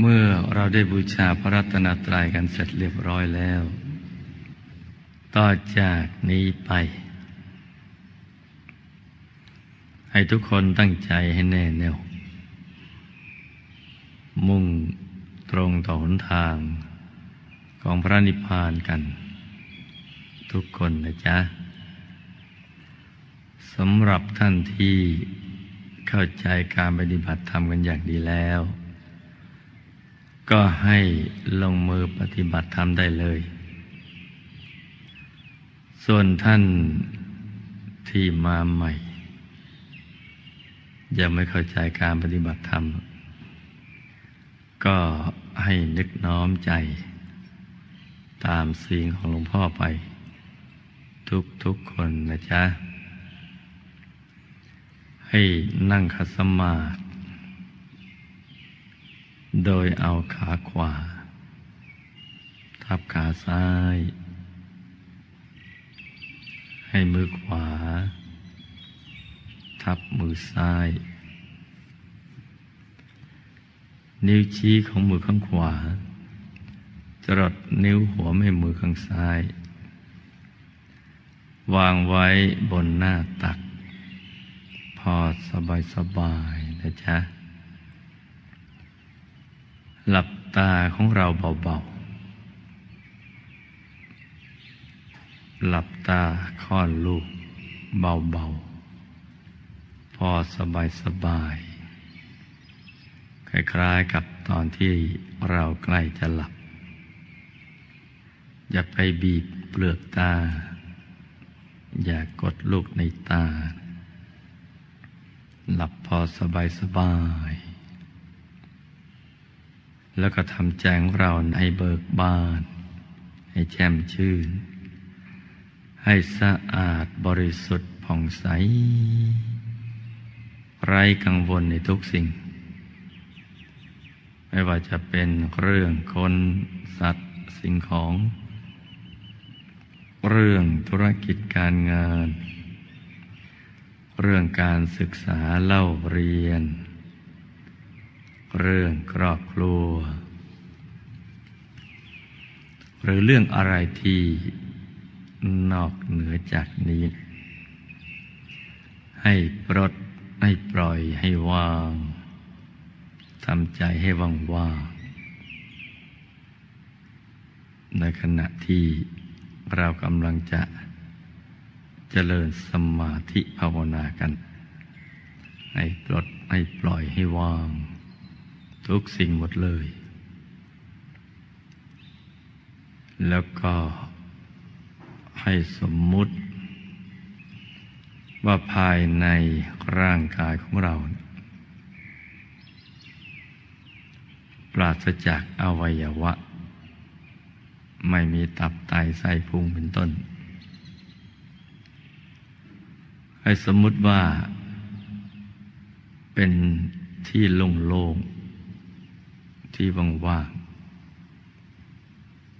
เมื่อเราได้บูชาพระรัตนตรัยกันเสร็จเรียบร้อยแล้ว ต่อจากนี้ไป ให้ทุกคนตั้งใจให้แน่แน่ว มุ่งตรงต่อหนทางของพระนิพพานกัน ทุกคนนะจ๊ะสำหรับท่านที่เข้าใจการปฏิบัติธรรมกันอย่างดีแล้ว ก็ให้ลงมือปฏิบัติธรรมได้เลย ส่วนท่านที่มาใหม่ ยังไม่เข้าใจการปฏิบัติธรรม ก็ให้นึกน้อมใจ ตามสิ่งของหลวงพ่อไป ทุกทุกคนนะจ๊ะ ให้นั่งขัดสมาธิ โดยเอาขาขวา ทับขาซ้าย ให้มือขวา ทับมือซ้าย นิ้วชี้ของมือข้างขวา จรดนิ้วหัวแม่มือข้างซ้าย วางไว้บนหน้าตัก พอสบายสบายนะจ๊ะ หลับตาของเราเบาๆ หลับตาค่อนลูกเบาๆ พอสบายสบาย คล้ายๆกับตอนที่เราใกล้จะหลับ อย่าไปบีบเปลือกตา อย่ากดลูกในตา หลับพอสบายสบาย แล้วก็ทำแจงเราให้เบิกบาน ให้แจ่มชื่น ให้สะอาดบริสุทธิ์ผ่องใส ไร้กังวลในทุกสิ่ง ไม่ว่าจะเป็นเรื่องคนสัตว์สิ่งของ เรื่องธุรกิจการงาน เรื่องการศึกษาเล่าเรียน เรื่องครอบครัว หรือเรื่องอะไรที่นอกเหนือจากนี้ ให้ปลดให้ปล่อยให้ว่างทำใจให้ว่างว่างในขณะที่เรากำลังจะเจริญสมาธิภาวนากัน ให้ปลดให้ปล่อยให้ว่าง ทุกสิ่งหมดเลย แล้วก็ให้สมมุติ ว่าภายในร่างกายของเรา ปราศจากอวัยวะ ไม่มีตับไตไส้พุงเป็นต้น ให้สมมุติว่าเป็นที่โล่งๆ ที่ว่างๆ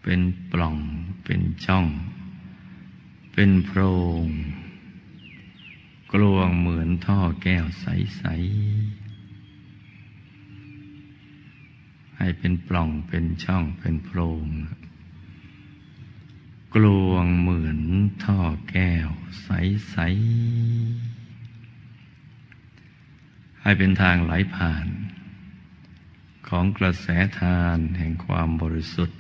เป็นปล่อง เป็นช่อง เป็นโพรง กลวงเหมือนท่อแก้วใส ๆ ให้เป็นปล่องเป็นช่อง เป็นโพรง กลวงเหมือนท่อแก้วใส ๆ ให้เป็นทางไหลผ่าน ของกระแสทานแห่งความบริสุทธิ์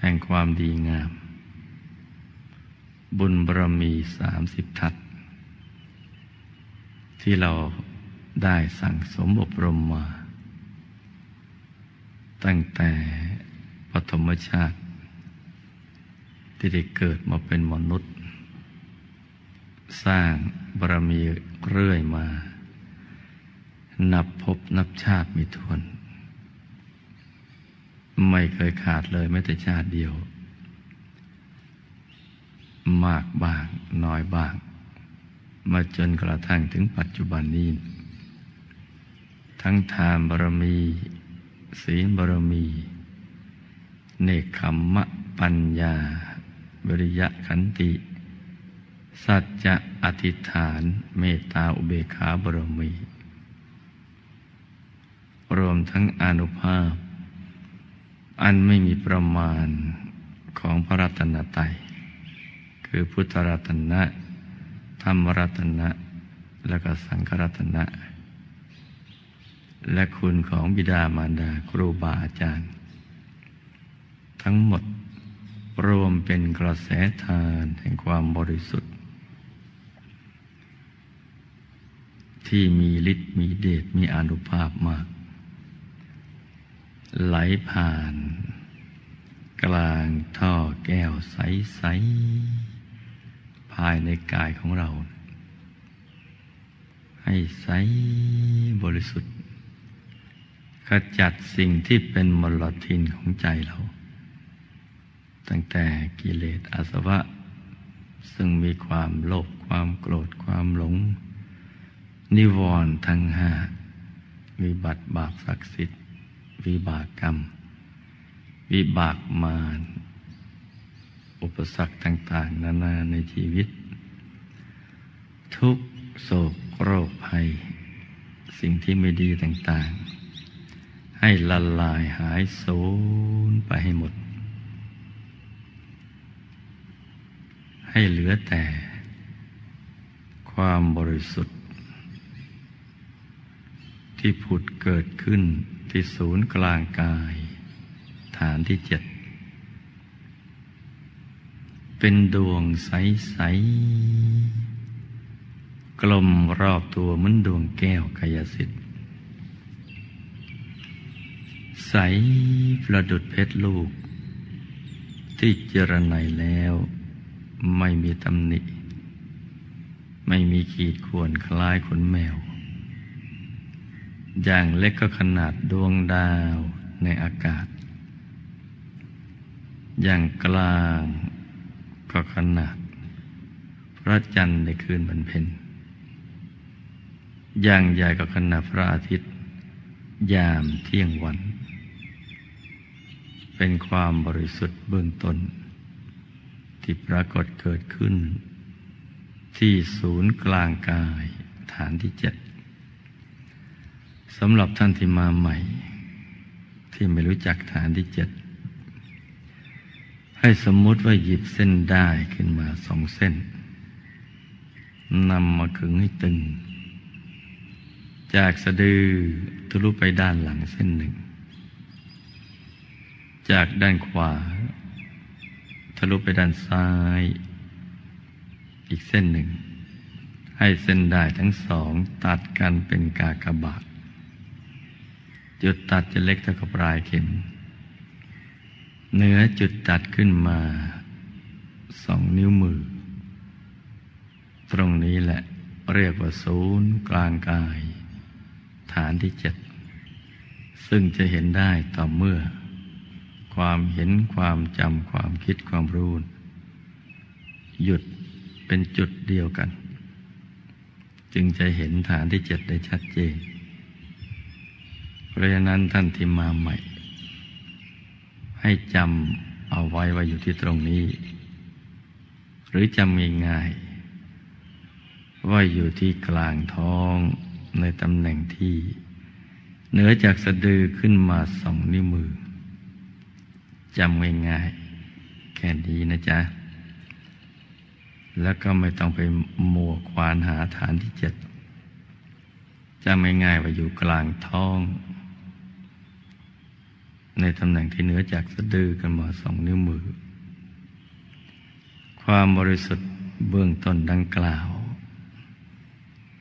แห่งความดีงาม บุญบารมีสามสิบทัศที่เราได้สั่งสมอบรมมา ตั้งแต่ปฐมชาติ ที่ได้เกิดมาเป็นมนุษย์ สร้างบารมีเรื่อยมา นับพบนับชาติมีทวน ไม่เคยขาดเลยแม้แต่ชาติเดียว มากบางน้อยบาง มาจนกระทั่งถึงปัจจุบันนี้ ทั้งทานบารมี ศีลบารมี เนคขมมะปัญญาวิริยะขันติ สัจจะอธิษฐาน เมตตาอุเบกขาบรมี มทั้งอนุภาพ อันไม่มีประมาณของพระรัตนตรัยคือพุทธรัตนะ ธรรมรัตนะ และก็สังฆรัตนะ และคุณของบิดามารดาครูบาอาจารย์ ทั้งหมดรวมเป็นกระแสทานแห่งความบริสุทธิ์ ที่มีฤทธิ์มีเดชมีอนุภาพมาก ไหลผ่าน กลางท่อแก้วใส ๆ ภายในกายของเรา ให้ใสบริสุทธิ์ขจัดสิ่งที่เป็นมลทินของใจเรา ตั้งแต่กิเลสอาสวะ ซึ่งมีความโลภความโกรธความหลง นิวรณ์ทั้งห้าวิบัติบาปศักดิ์สิทธิ์ วิบากกรรม วิบากมารอุปสรรคต่างๆ นานาในชีวิต ทุกโศกโรคภัย สิ่งที่ไม่ดีต่างๆ ให้ละลายหายสูญไปให้หมด ให้เหลือแต่ ความบริสุทธิ์ ที่ผุดเกิดขึ้น ที่ศูนย์กลางกาย ฐานที่เจ็ด เป็นดวงใส ๆ กลมรอบตัวเหมือนดวงแก้วกายสิทธิ์ ใสประดุดเพชรลูก ที่เจรไนแล้วไม่มีตำหนิ ไม่มีขีดข่วนคล้ายขนแมว อย่างเล็กก็ขนาดดวงดาวในอากาศ อย่างกลางก็ขนาด พระจันทร์ในคืนบรรเพ็ญอย่างใหญ่ก็ขนาดพระอาทิตย์ ยามเที่ยงวัน เป็นความบริสุทธิ์เบื้องต้น ที่ปรากฏเกิดขึ้น ที่ศูนย์กลางกายฐานที่เจ็ด สำหรับท่านที่มาใหม่ ที่ไม่รู้จักฐานที่เจ็ด ให้สมมุติว่าหยิบเส้นได้ขึ้นมาสองเส้นนำมาขึงให้ตึง จากสะดือทะลุไปด้านหลังเส้นหนึ่ง จากด้านขวา ทะลุไปด้านซ้าย อีกเส้นหนึ่ง ให้เส้นได้ทั้งสองตัดกันเป็นกากบาท จุดตัดจะเล็กเท่ากับปลายเข็ม เหนือจุดตัดขึ้นมาสองนิ้วมือ ตรงนี้แหละเรียกว่าศูนย์กลางกาย ฐานที่เจ็ดซึ่งจะเห็นได้ต่อเมื่อ ความเห็นความจำความคิดความรู้หยุดเป็นจุดเดียวกัน จึงจะเห็นฐานที่เจ็ดได้ชัดเจน เพราะฉะนั้นท่านที่มาใหม่ ให้จำเอาไว้ว่าอยู่ที่ตรงนี้ หรือจำง่ายๆว่าอยู่ที่กลางท้องในตำแหน่งที่เหนือจากสะดือขึ้นมาสองนิ้วมือจำง่ายๆแค่นี้นะจ๊ะ แล้วก็ไม่ต้องไปมัวควานหาฐานที่เจ็ดจำง่ายๆว่าอยู่กลางท้อง ในตำแหน่งที่เหนือจากสะดือกันมาสองนิ้วมือ ความบริสุทธิ์เบื้องต้นดังกล่าว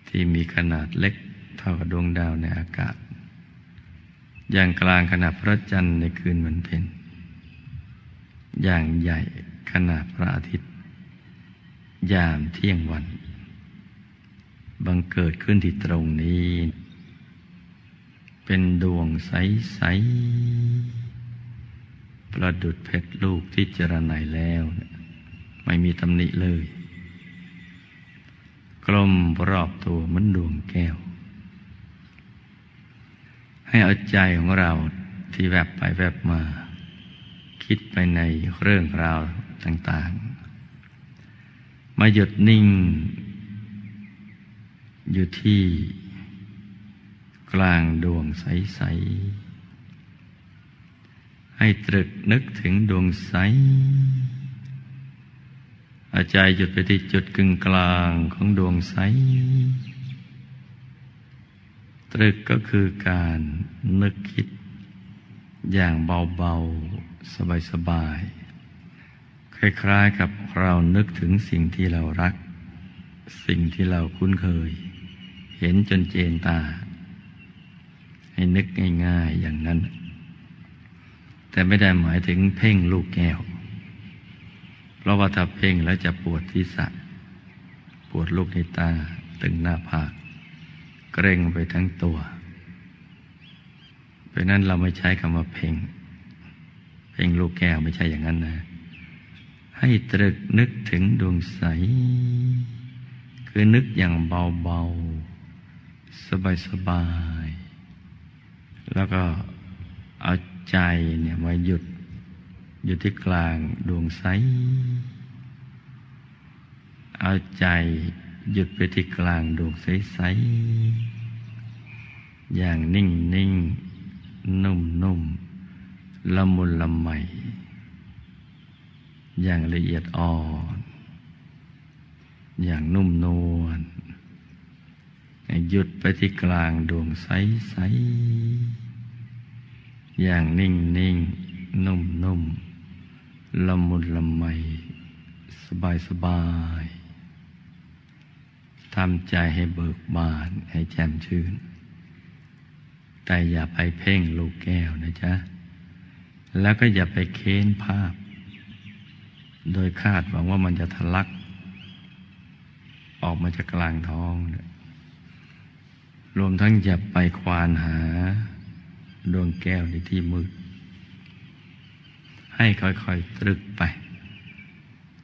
ที่มีขนาดเล็กเท่ากับดวงดาวในอากาศ อย่างกลางขนาดพระจันทร์ในคืนวันเพ็ญอย่างใหญ่ขนาดพระอาทิตย์ ยามเที่ยงวัน บังเกิดขึ้นที่ตรงนี้ เป็นดวงใส ๆ ประดุดเพชรลูกที่เจรไนแล้ว ไม่มีตำหนิเลย กลมรอบตัวเหมือนดวงแก้ว ให้เอาใจของเราที่แวบไปแวบมา คิดไปในเรื่องราวต่าง ๆ มาหยุดนิ่ง อยู่ที่ กลางดวงใส ๆ ให้ตรึกนึกถึงดวงใสอาใจหยุดไปที่จุดกึ่งกลางของดวงใส ตรึกก็คือการนึกคิด อย่างเบา ๆ สบาย ๆ คล้าย ๆ กับเรานึกถึงสิ่งที่เรารัก สิ่งที่เราคุ้นเคย เห็นจนเจนตา ให้นึกง่ายๆอย่างนั้น แต่ไม่ได้หมายถึงเพ่งลูกแก้ว เพราะว่าถ้าเพ่งแล้วจะปวดที่สะปวดลูกในตาตึงหน้าผากเกร็งไปทั้งตัวเพราะนั้นเราไม่ใช้คำว่าเพ่ง เพ่งลูกแก้วไม่ใช่อย่างนั้นนะ ให้ตรึกนึกถึงดวงใส คือนึกอย่างเบาๆ สบายๆ แล้วก็เอาใจเนี่ยมาหยุด อยู่ที่กลางดวงใสเอาใจหยุดไปที่กลางดวงใสๆอย่างนิ่งนิ่งนุ่มนุ่มละมุนละไมอย่างละเอียดอ่อน อย่างนุ่มนวล หยุดไปที่กลางดวงใสใสอย่างนิ่งนิ่งนุ่มนุ่มละมุนละไม สบายสบายทำใจให้เบิกบานให้แจ่มชื่น แต่อย่าไปเพ่งลูกแก้วนะจ๊ะ แล้วก็อย่าไปเค้นภาพ โดยคาดหวังว่ามันจะทะลัก ออกมาจากกลางท้องเนี่ย รวมทั้งอย่าไปควานหา ดวงแก้วในที่มืด ให้ค่อยๆตรึกไป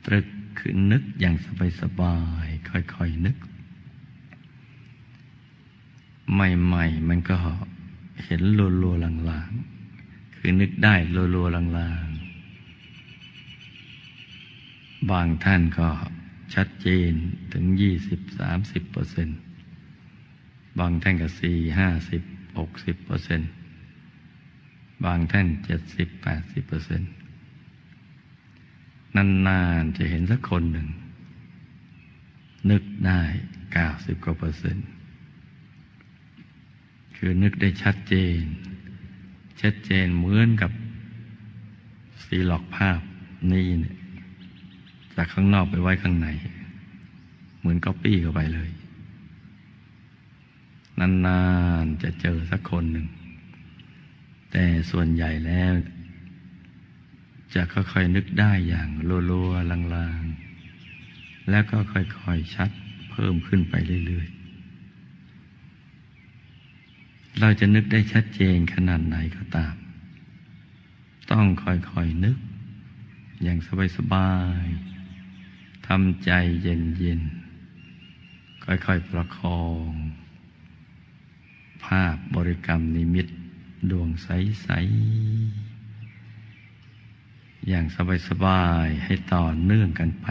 ตรึกคือนึกอย่างสบายๆค่อยๆนึก ใหม่ๆ มันก็เห็นลัวๆลางๆ คือนึกได้ลัวๆลางๆ บางท่านก็ชัดเจนถึงยี่สิบสามสิบเปอร์เซ็นต์ บางท่านก็สี่ห้าสิบหกสิบเปอร์เซ็นต์บางท่านเจ็ดสิบแปดสิบเปอร์เซ็นต์นานๆจะเห็นสักคนหนึ่ง นึกได้เก้าสิบกว่าเปอร์เซ็นต์คือนึกได้ชัดเจน ชัดเจนเหมือนกับสีหลอกภาพนี่เนี่ยจากข้างนอกไปไว้ข้างใน เหมือนก๊อปปี้เข้าไปเลย นานๆจะเจอสักคนหนึ่ง แต่ส่วนใหญ่แล้ว จะค่อยๆนึกได้อย่างลัวๆลางๆ แล้วก็ค่อยๆชัดเพิ่มขึ้นไปเรื่อยๆ เราจะนึกได้ชัดเจนขนาดไหนก็ตาม ต้องค่อยๆนึก อย่างสบายๆทำใจเย็นๆ ค่อยๆประคอง ภาพบริกรรมนิมิตดวงใส ๆ อย่างสบาย ๆ ให้ต่อเนื่องกันไป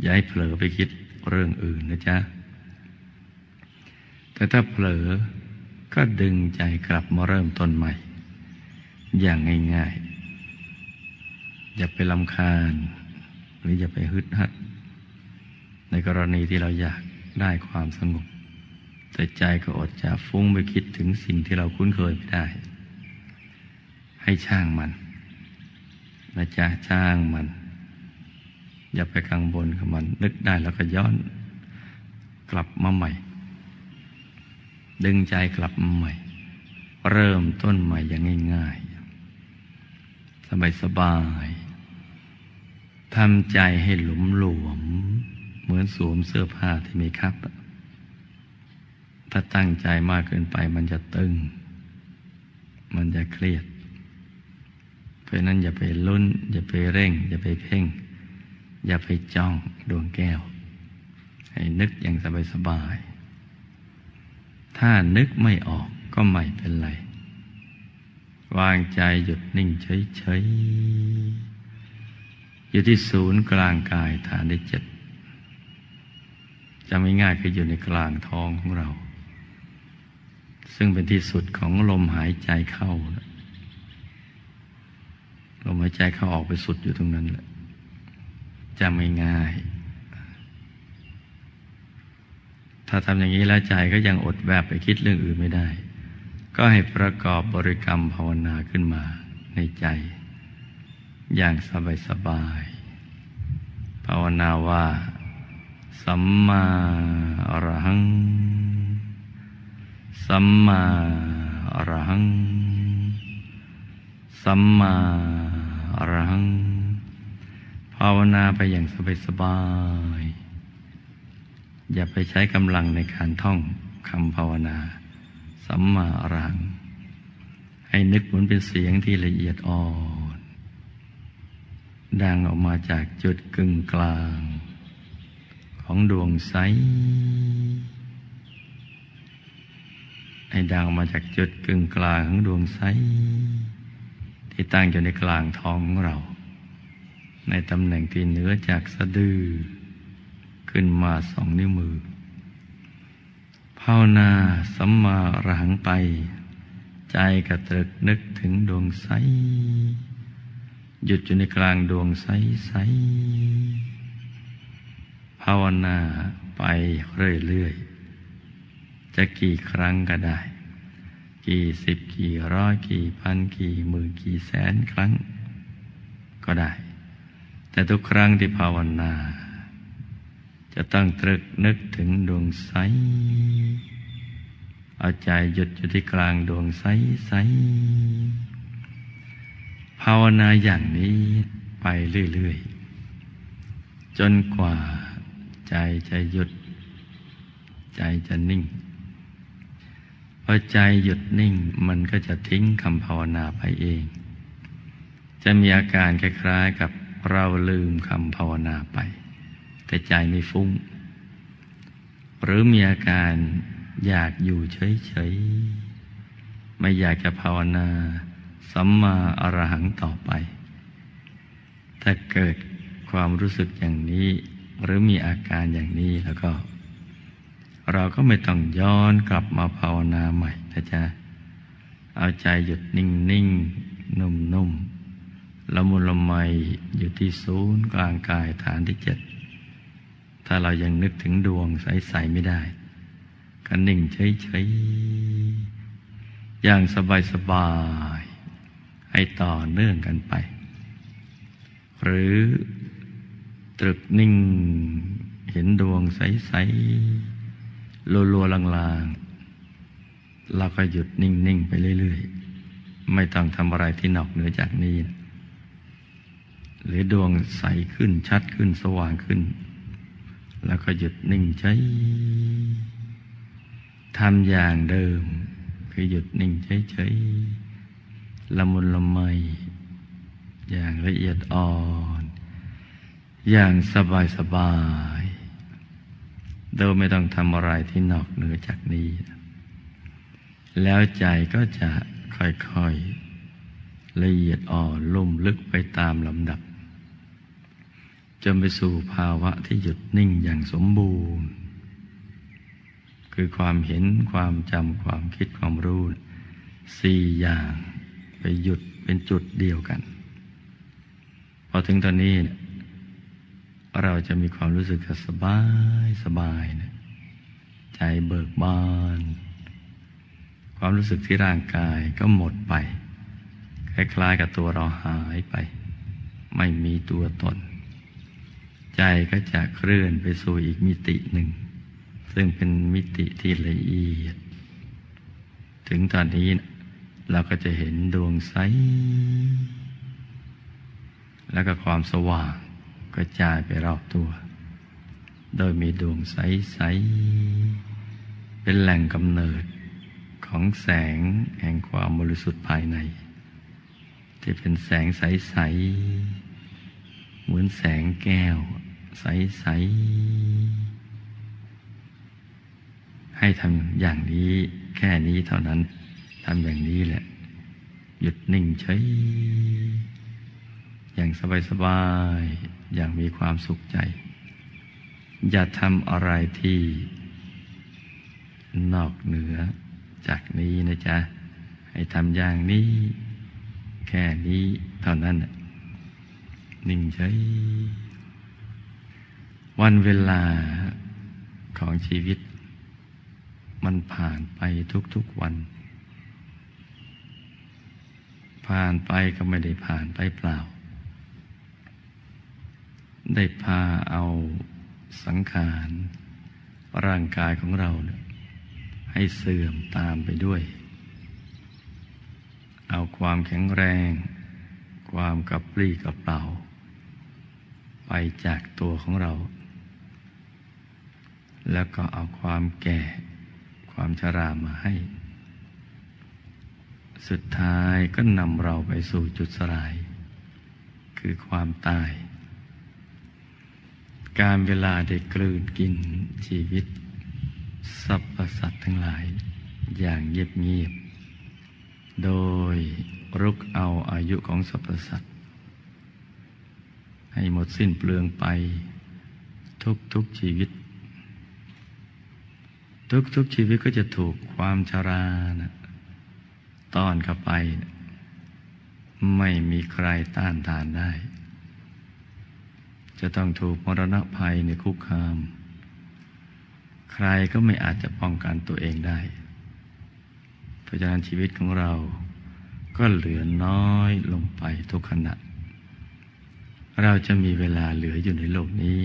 อย่าให้เผลอไปคิดเรื่องอื่นนะจ๊ะ แต่ถ้าเผลอก็ดึงใจกลับมาเริ่มต้นใหม่ อย่างง่าย ๆ อย่าไปลำคาญ หรืออย่าไปฮึดฮัด ในกรณีที่เราอยากได้ความสงบ แต่ใจก็อดจะฟุ้งไปคิดถึงสิ่งที่เราคุ้นเคยไม่ได้ ให้ช่างมันนะจ๊ะช่างมัน อย่าไปกังวลกับมัน นึกได้แล้วก็ย้อนกลับมาใหม่ ดึงใจกลับมาใหม่ เริ่มต้นใหม่อย่างง่ายๆ สบายสบายทำใจให้หลุมหลวม เหมือนสวมเสื้อผ้าที่มีครับ ถ้าตั้งใจมากเกินไปมันจะตึง มันจะเครียด เพราะนั้นอย่าไปลุ้น อย่าไปเร่ง อย่าไปเพ่ง อย่าไปจ้องดวงแก้ว ให้นึกอย่างสบายๆถ้านึกไม่ออกก็ไม่เป็นไร วางใจหยุดนิ่งเฉยๆ อยู่ที่ศูนย์กลางกายฐานได้เจ็ดจะไม่ง่ายคืออยู่ในกลางท้องของเรา ซึ่งเป็นที่สุดของลมหายใจเข้า ลมหายใจเข้าออกไปสุดอยู่ตรงนั้นแหละจะไม่ง่ายถ้าทำอย่างนี้แล้วใจก็ยังอดแวบไปคิดเรื่องอื่นไม่ได้ ก็ให้ประกอบบริกรรมภาวนาขึ้นมาในใจ อย่างสบายสบายภาวนาว่า สัมมาอรหัง สัมมาอรหัง สัมมาอรหัง ภาวนาไปอย่างสบายสบาย อย่าไปใช้กำลังในการท่องคำภาวนา สัมมาอรหัง ให้นึกเหมือนเป็นเสียงที่ละเอียดอ่อน ดังออกมาจากจุดกึ่งกลาง ของดวงใส ให้ดังมาจากจุดกึ่งกลางของดวงใสที่ตั้งอยู่ในกลางท้องของเรา ในตำแหน่งที่เหนือจากสะดือ ขึ้นมาสองนิ้วมือภาวนาสัมมาอรหังไป ใจกระตรึกนึกถึงดวงใส หยุดอยู่ในกลางดวงใสใสภาวนาไปเรื่อยๆ จะกี่ครั้งก็ได้ กี่สิบกี่ร้อยกี่พันกี่หมื่นกี่แสนครั้งก็ได้ แต่ทุกครั้งที่ภาวนา จะต้องตรึกนึกถึงดวงใส เอาใจหยุดอยู่ที่กลางดวงใสใสภาวนาอย่างนี้ไปเรื่อย ๆ จนกว่าใจจะหยุด ใจจะนิ่ง อใจหยุดนิ่งมันก็จะทิ้งคำภาวนาไปเอง จะมีอาการคล้ายๆกับเราลืมคำภาวนาไป แต่ใจไม่ฟุ้ง หรือมีอาการอยากอยู่เฉยๆ ไม่อยากจะภาวนาสัมมาอรหังต่อไป ถ้าเกิดความรู้สึกอย่างนี้ หรือมีอาการอย่างนี้แล้วก็ เราก็ไม่ต้องย้อนกลับมาภาวนาใหม่แต่จะเอาใจหยุดนิ่งๆนุ่มๆละมุนละไมอยู่ที่ศูนย์กลางกายฐานที่เจ็ดถ้าเรายังนึกถึงดวงใสๆไม่ได้ก็นิ่งเฉยๆอย่างสบายๆให้ต่อเนื่องกันไป หรือตรึกนิ่งเห็นดวงใสๆ ลัวๆลางๆ เราก็หยุดนิ่ง ๆ ไปเรื่อย ๆ ไม่ต้องทำอะไรที่นอกเหนือจากนี้ หรือดวงใสขึ้นชัดขึ้นสว่างขึ้น แล้วก็หยุดนิ่งใช้ทำอย่างเดิม คือหยุดนิ่งเฉยๆละมุนละไม อย่างละเอียดอ่อน อย่างสบายสบาย โดยไม่ต้องทำอะไรที่นอกเหนือจากนี้ แล้วใจก็จะค่อยๆละเอียดอ่อนลุ่มลึกไปตามลำดับ จนไปสู่ภาวะที่หยุดนิ่งอย่างสมบูรณ์ คือความเห็นความจำความคิดความรู้สี่อย่างไปหยุดเป็นจุดเดียวกัน พอถึงตอนนี้เนี่ย เราจะมีความรู้สึกสบายสบายนะใจเบิกบาน ความรู้สึกที่ร่างกายก็หมดไป คล้ายๆกับตัวเราหายไป ไม่มีตัวตน ใจก็จะเคลื่อนไปสู่อีกมิติหนึ่ง ซึ่งเป็นมิติที่ละเอียด ถึงตอนนี้เราก็จะเห็นดวงใส แล้วก็ความสว่าง กระจายไปรอบตัว โดยมีดวงใส ๆ เป็นแหล่งกำเนิดของแสงแห่งความบริสุทธิ์ภายใน ที่เป็นแสงใส ๆ เหมือนแสงแก้ว ใส ๆ ให้ทำอย่างนี้แค่นี้เท่านั้นทำอย่างนี้แหละ หยุดนิ่งเฉย อย่างสบายๆ อย่างมีความสุขใจ อย่าทำอะไรที่ นอกเหนือจากนี้นะจ๊ะ ให้ทำอย่างนี้ แค่นี้เท่านั้น นิ่งเฉยวันเวลาของชีวิต มันผ่านไปทุกๆวัน ผ่านไปก็ไม่ได้ผ่านไปเปล่า ได้พาเอาสังขารร่างกายของเราเนี่ยให้เสื่อมตามไปด้วย เอาความแข็งแรง ความกับปรี้กับเปล่าไปจากตัวของเรา แล้วก็เอาความแก่ ความชรามาให้ สุดท้ายก็นำเราไปสู่จุดสลาย คือความตาย การเวลาได้กลืนกินชีวิตสรรพสัตว์ทั้งหลาย อย่างเงียบเงียบ โดยรุกเอาอายุของสรรพสัตว์ ให้หมดสิ้นเปลืองไปทุกทุกชีวิต ทุกทุกชีวิตก็จะถูกความชารานะต้อนเข้าไป ไม่มีใครต้านทานได้ จะต้องถูกมรณะภัยในคุกคาม ใครก็ไม่อาจจะป้องกันตัวเองได้ เพราะฉะนั้นชีวิตของเราก็เหลือน้อยลงไปทุกขณะ เราจะมีเวลาเหลืออยู่ในโลกนี้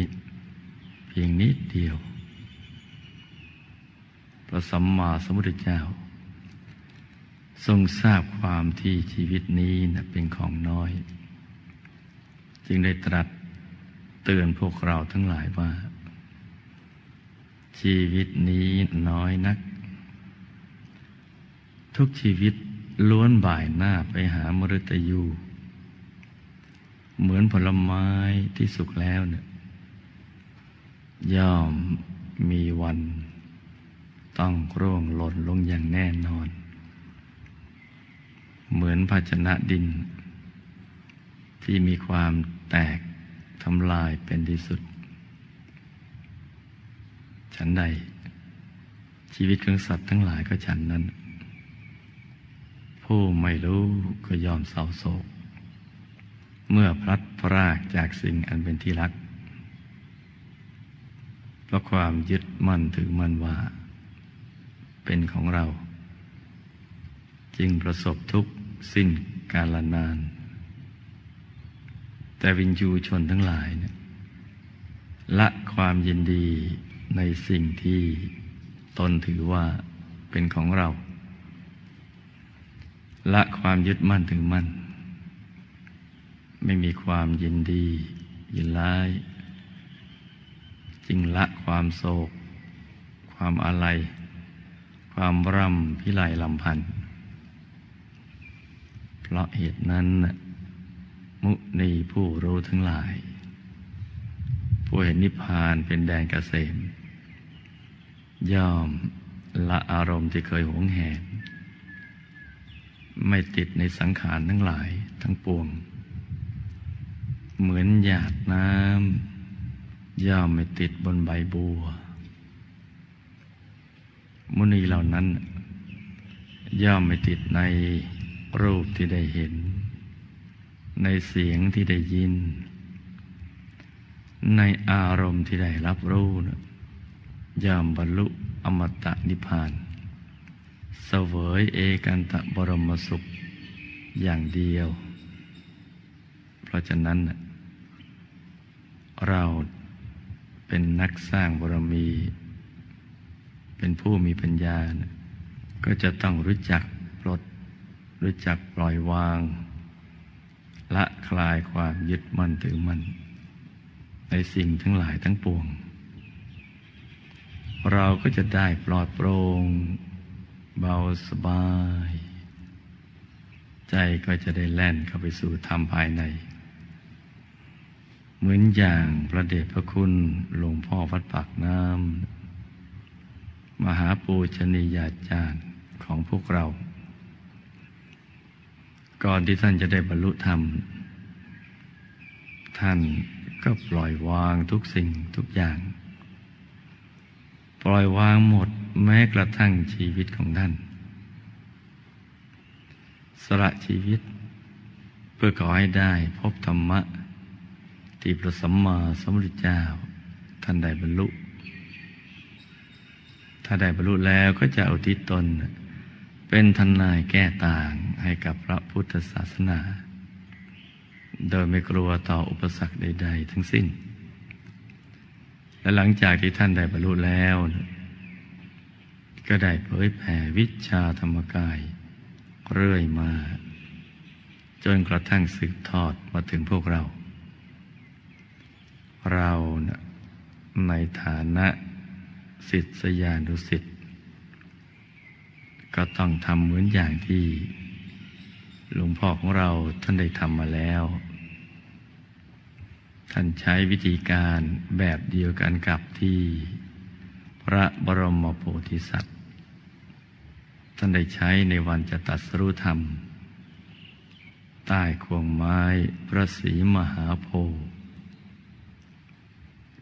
เพียงนิดเดียว พระสัมมาสัมพุทธเจ้า ทรงทราบความที่ชีวิตนี้นะเป็นของน้อย จึงได้ตรัส เตือนพวกเราทั้งหลายว่า ชีวิตนี้น้อยนัก ทุกชีวิตล้วนบ่ายหน้าไปหามฤตยู เหมือนผลไม้ที่สุกแล้วเนี่ยย่อมมีวัน ต้องร่วงหล่นลงอย่างแน่นอน เหมือนภาชนะดิน ที่มีความแตก ทำลายเป็นที่สุด ฉันใด ชีวิตของสัตว์ทั้งหลายก็ฉันนั้น ผู้ไม่รู้ก็ยอมเศร้าโศก เมื่อพลัดพรากจากสิ่งอันเป็นที่รัก เพราะความยึดมั่นถือมั่นว่า เป็นของเรา จึงประสบทุกข์สิ้นกาลนาน แต่วินยูชนทั้งหลายเนี่ยละความยินดีในสิ่งที่ตนถือว่าเป็นของเรา ละความยึดมั่นถึงมั่น ไม่มีความยินดี ยินร้าย จึงละความโศก ความอะไร ความร่ำพิไรลำพันธ์เพราะเหตุนั้นนะ มุนีผู้รู้ทั้งหลาย ผู้เห็นนิพพานเป็นแดนเกษม ย่อมละอารมณ์ที่เคยหวงแหน ไม่ติดในสังขารทั้งหลายทั้งปวง เหมือนหยาดน้ำย่อมไม่ติดบนใบบัว มุนีเหล่านั้น ย่อมไม่ติดในรูปที่ได้เห็น ในเสียงที่ได้ยิน ในอารมณ์ที่ได้รับรู้นะย่อมบรรลุอมตะนิพพานเสวยเอกันตะบรมสุขอย่างเดียว เพราะฉะนั้นเราเป็นนักสร้างบารมี เป็นผู้มีปัญญาก็จะต้องรู้จักปลด รู้จักปล่อยวาง ละคลายความยึดมั่นถือมั่น ในสิ่งทั้งหลายทั้งปวง เราก็จะได้ปลอดโปร่งเบาสบาย ใจก็จะได้แล่นเข้าไปสู่ธรรมภายใน เหมือนอย่างพระเดชพระคุณหลวงพ่อวัดปากน้ำมหาปูชนียาจารย์ของพวกเรา ก่อนที่ท่านจะได้บรรลุธรรม ท่านก็ปล่อยวางทุกสิ่งทุกอย่าง ปล่อยวางหมดแม้กระทั่งชีวิตของท่าน สละชีวิต เพื่อขอให้ได้พบธรรมะ ที่พระสัมมาสัมพุทธเจ้า ท่านได้บรรลุ ถ้าได้บรรลุแล้วก็จะอุทิศตน เป็นทนายแก้ต่างให้กับพระพุทธศาสนา โดยไม่กลัวต่ออุปสรรคใด ๆ ทั้งสิ้น และหลังจากที่ท่านได้บรรลุแล้ว ก็ได้เผยแผ่วิชาธรรมกายเรื่อยมา จนกระทั่งสืบทอดมาถึงพวกเรา เราในฐานะสิทธิยานุสิทธิ ก็ต้องทำเหมือนอย่างที่หลวงพ่อของเราท่านได้ทำมาแล้ว ท่านใช้วิธีการแบบเดียวกันกับที่พระบรมโพธิสัตว์ ท่านได้ใช้ในวันจะตัดสรุธรรม ใต้ควงไม้พระศรีมหาโพธิ์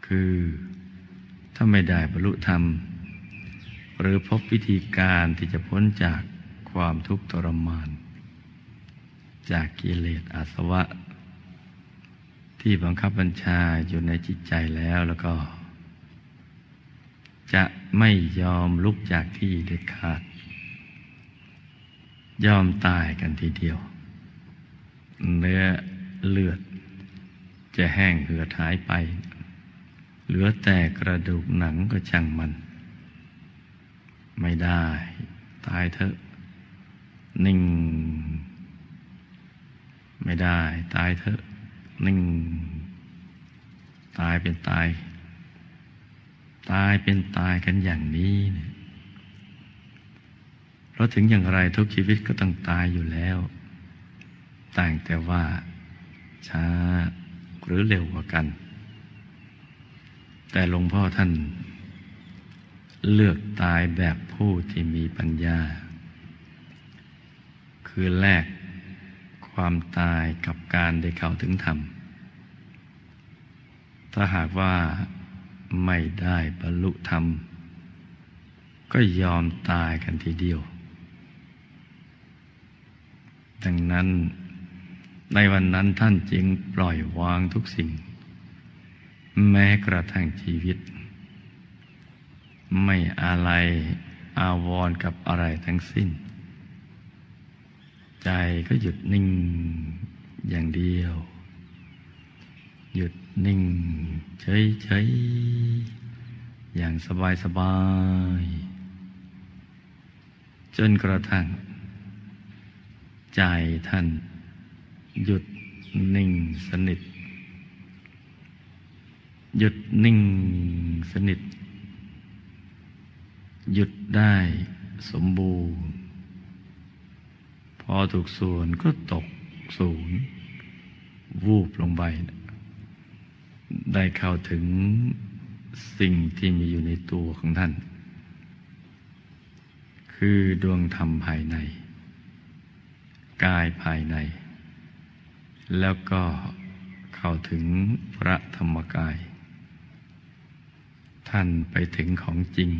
คือถ้าไม่ได้บรรลุธรรม หรือพบวิธีการที่จะพ้นจากความทุกข์ทรมาน จากกิเลสอาสวะ ที่บังคับบัญชาอยู่ในจิตใจแล้วแล้วก็ จะไม่ยอมลุกจากที่เด็ดขาด ยอมตายกันทีเดียว เนื้อเลือด จะแห้งเหือดหายไป เหลือแต่กระดูกหนังก็ช่างมัน ไม่ได้ ตายเถอะ นิ่ง ไม่ได้ ตายเถอะ นิ่ง ตายเป็นตาย ตายเป็นตายกันอย่างนี้เนี่ยเพราะถึงอย่างไรทุกชีวิตก็ต้องตายอยู่แล้ว ต่างแต่ว่า ช้าหรือเร็วกว่ากัน แต่หลวงพ่อท่านเลือกตายแบบ ผู้ที่มีปัญญา คือแลกความตายกับการได้เข้าถึงธรรม ถ้าหากว่าไม่ได้บรรลุธรรม ก็ยอมตายกันทีเดียว ดังนั้นในวันนั้นท่านจึงปล่อยวางทุกสิ่ง แม้กระทั่งชีวิต ไม่อะไร อาวรกับอะไรทั้งสิ้น ใจก็หยุดนิ่งอย่างเดียว หยุดนิ่งเฉยๆอย่างสบายๆจนกระทั่ง ใจท่านหยุดนิ่งสนิท หยุดนิ่งสนิท หยุดได้สมบูรณ์ พอถูกส่วนก็ตกศูนย์วูบลงไป ได้เข้าถึงสิ่งที่มีอยู่ในตัวของท่าน คือดวงธรรมภายใน กายภายใน แล้วก็เข้าถึงพระธรรมกาย ท่านไปถึงของจริง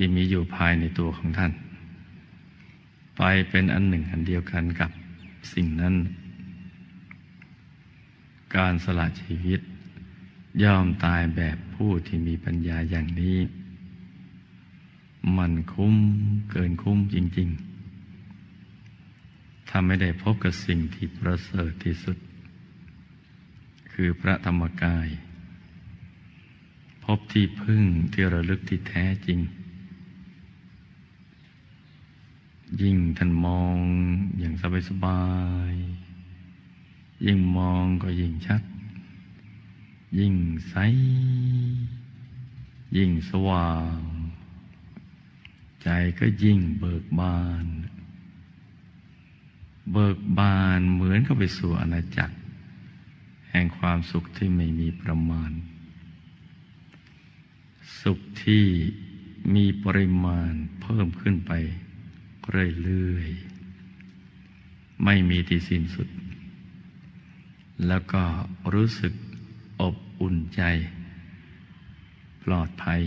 ที่มีอยู่ภายในตัวของท่าน ไปเป็นอันหนึ่งอันเดียวกันกับสิ่งนั้น การสละชีวิตยอมตายแบบผู้ที่มีปัญญาอย่างนี้ มันคุ้มเกินคุ้มจริงๆถ้าไม่ได้พบกับสิ่งที่ประเสริฐที่สุด คือพระธรรมกายพบที่พึ่งที่ระลึกที่แท้จริง ยิ่งท่านมองอย่างสบายๆยิ่งมองก็ยิ่งชัด ยิ่งใส ยิ่งสว่าง ใจก็ยิ่งเบิกบาน เบิกบานเหมือนเข้าไปสู่อาณาจักร แห่งความสุขที่ไม่มีประมาณ สุขที่มีปริมาณเพิ่มขึ้นไป เรื่อยๆ ไม่มีที่สิ้นสุด แล้วก็รู้สึกอบอุ่นใจ ปลอดภัย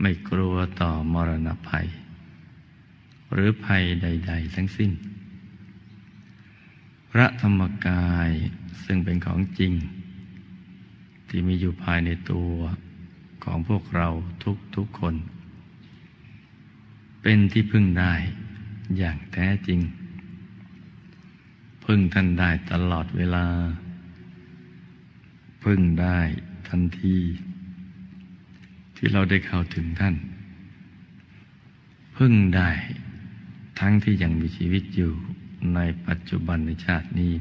ไม่กลัวต่อมรณภัย หรือภัยใด ๆ ทั้งสิ้น พระธรรมกายซึ่งเป็นของจริง ที่มีอยู่ภายในตัวของพวกเราทุกๆคน เป็นที่พึ่งได้อย่างแท้จริง พึ่งท่านได้ตลอดเวลา พึ่งได้ทันที ที่เราได้เข้าถึงท่าน พึ่งได้ทั้งที่ยังมีชีวิตอยู่ในปัจจุบันในชาตินี้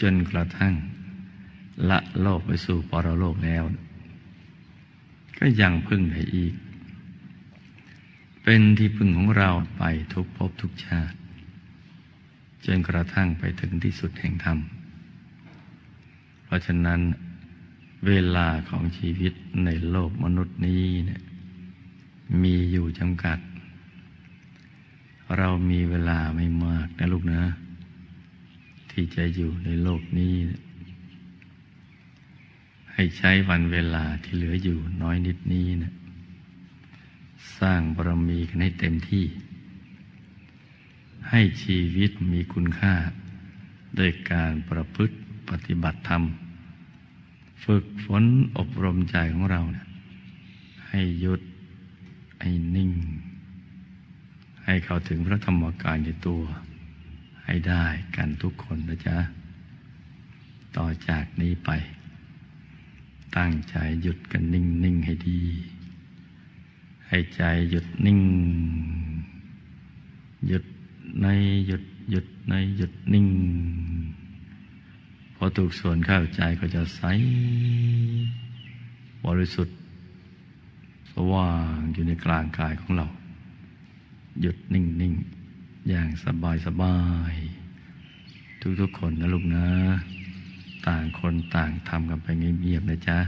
จนกระทั่งละโลกไปสู่ปรโลกแล้ว ก็ยังพึ่งได้อีก เป็นที่พึ่งของเราไปทุกภพทุกชาติจนกระทั่งไปถึงที่สุดแห่งธรรม เพราะฉะนั้นเวลาของชีวิตในโลกมนุษย์นี้เนี่ยมีอยู่จำกัด เรามีเวลาไม่มากนะลูกนะ ที่จะอยู่ในโลกนี้ ให้ใช้วันเวลาที่เหลืออยู่น้อยนิดนี้นะ สร้างบารมีกันให้เต็มที่ ให้ชีวิตมีคุณค่าโดยการประพฤติปฏิบัติธรรม ฝึกฝนอบรมใจของเราเนี่ยให้หยุด ให้นิ่ง ให้เข้าถึงพระธรรมกายในตัว ให้ได้กันทุกคนนะจ๊ะ ต่อจากนี้ไป ตั้งใจหยุดกันนิ่งนิ่งให้ดี ให้ใจหยุดนิ่ง หยุดในหยุดหยุดในหยุดนิ่ง พอถูกส่วนเข้าใจก็จะใส บริสุทธิ์สว่างอยู่ในกลางกายของเรา หยุดนิ่งนิ่งอย่างสบายสบาย ทุกๆคนนะลูกนะ ต่างคนต่างทำกันไปเงียบๆนะจ๊ะ